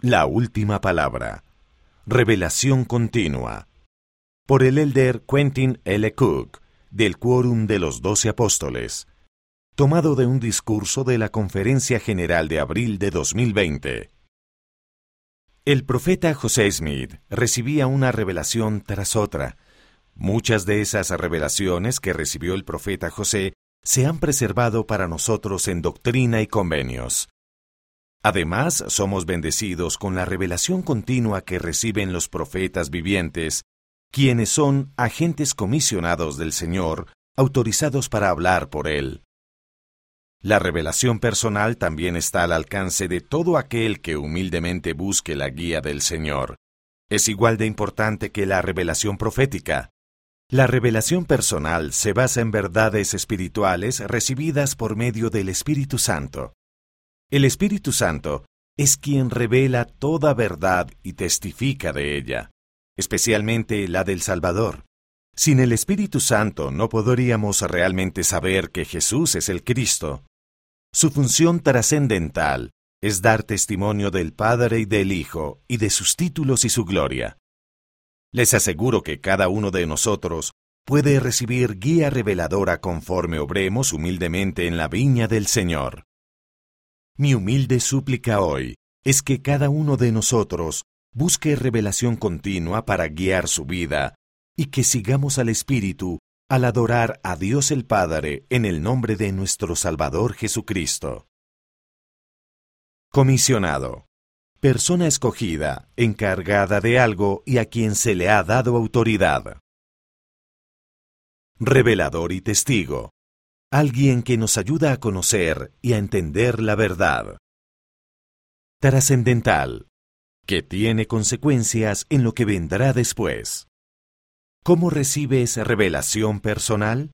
La última palabra. Revelación continua. Por el elder Quentin L. Cook, del Quórum de los Doce Apóstoles. Tomado de un discurso de la Conferencia General de abril de 2020. El profeta José Smith recibía una revelación tras otra. Muchas de esas revelaciones que recibió el profeta José se han preservado para nosotros en doctrina y convenios. Además, somos bendecidos con la revelación continua que reciben los profetas vivientes, quienes son agentes comisionados del Señor, autorizados para hablar por Él. La revelación personal también está al alcance de todo aquel que humildemente busque la guía del Señor. Es igual de importante que la revelación profética. La revelación personal se basa en verdades espirituales recibidas por medio del Espíritu Santo. El Espíritu Santo es quien revela toda verdad y testifica de ella, especialmente la del Salvador. Sin el Espíritu Santo no podríamos realmente saber que Jesús es el Cristo. Su función trascendental es dar testimonio del Padre y del Hijo y de sus títulos y su gloria. Les aseguro que cada uno de nosotros puede recibir guía reveladora conforme obremos humildemente en la viña del Señor. Mi humilde súplica hoy es que cada uno de nosotros busque revelación continua para guiar su vida y que sigamos al Espíritu al adorar a Dios el Padre en el nombre de nuestro Salvador Jesucristo. Comisionado. Persona escogida, encargada de algo y a quien se le ha dado autoridad. Revelador y testigo alguien que nos ayuda a conocer y a entender la verdad. Trascendental, que tiene consecuencias en lo que vendrá después. ¿Cómo recibes revelación personal?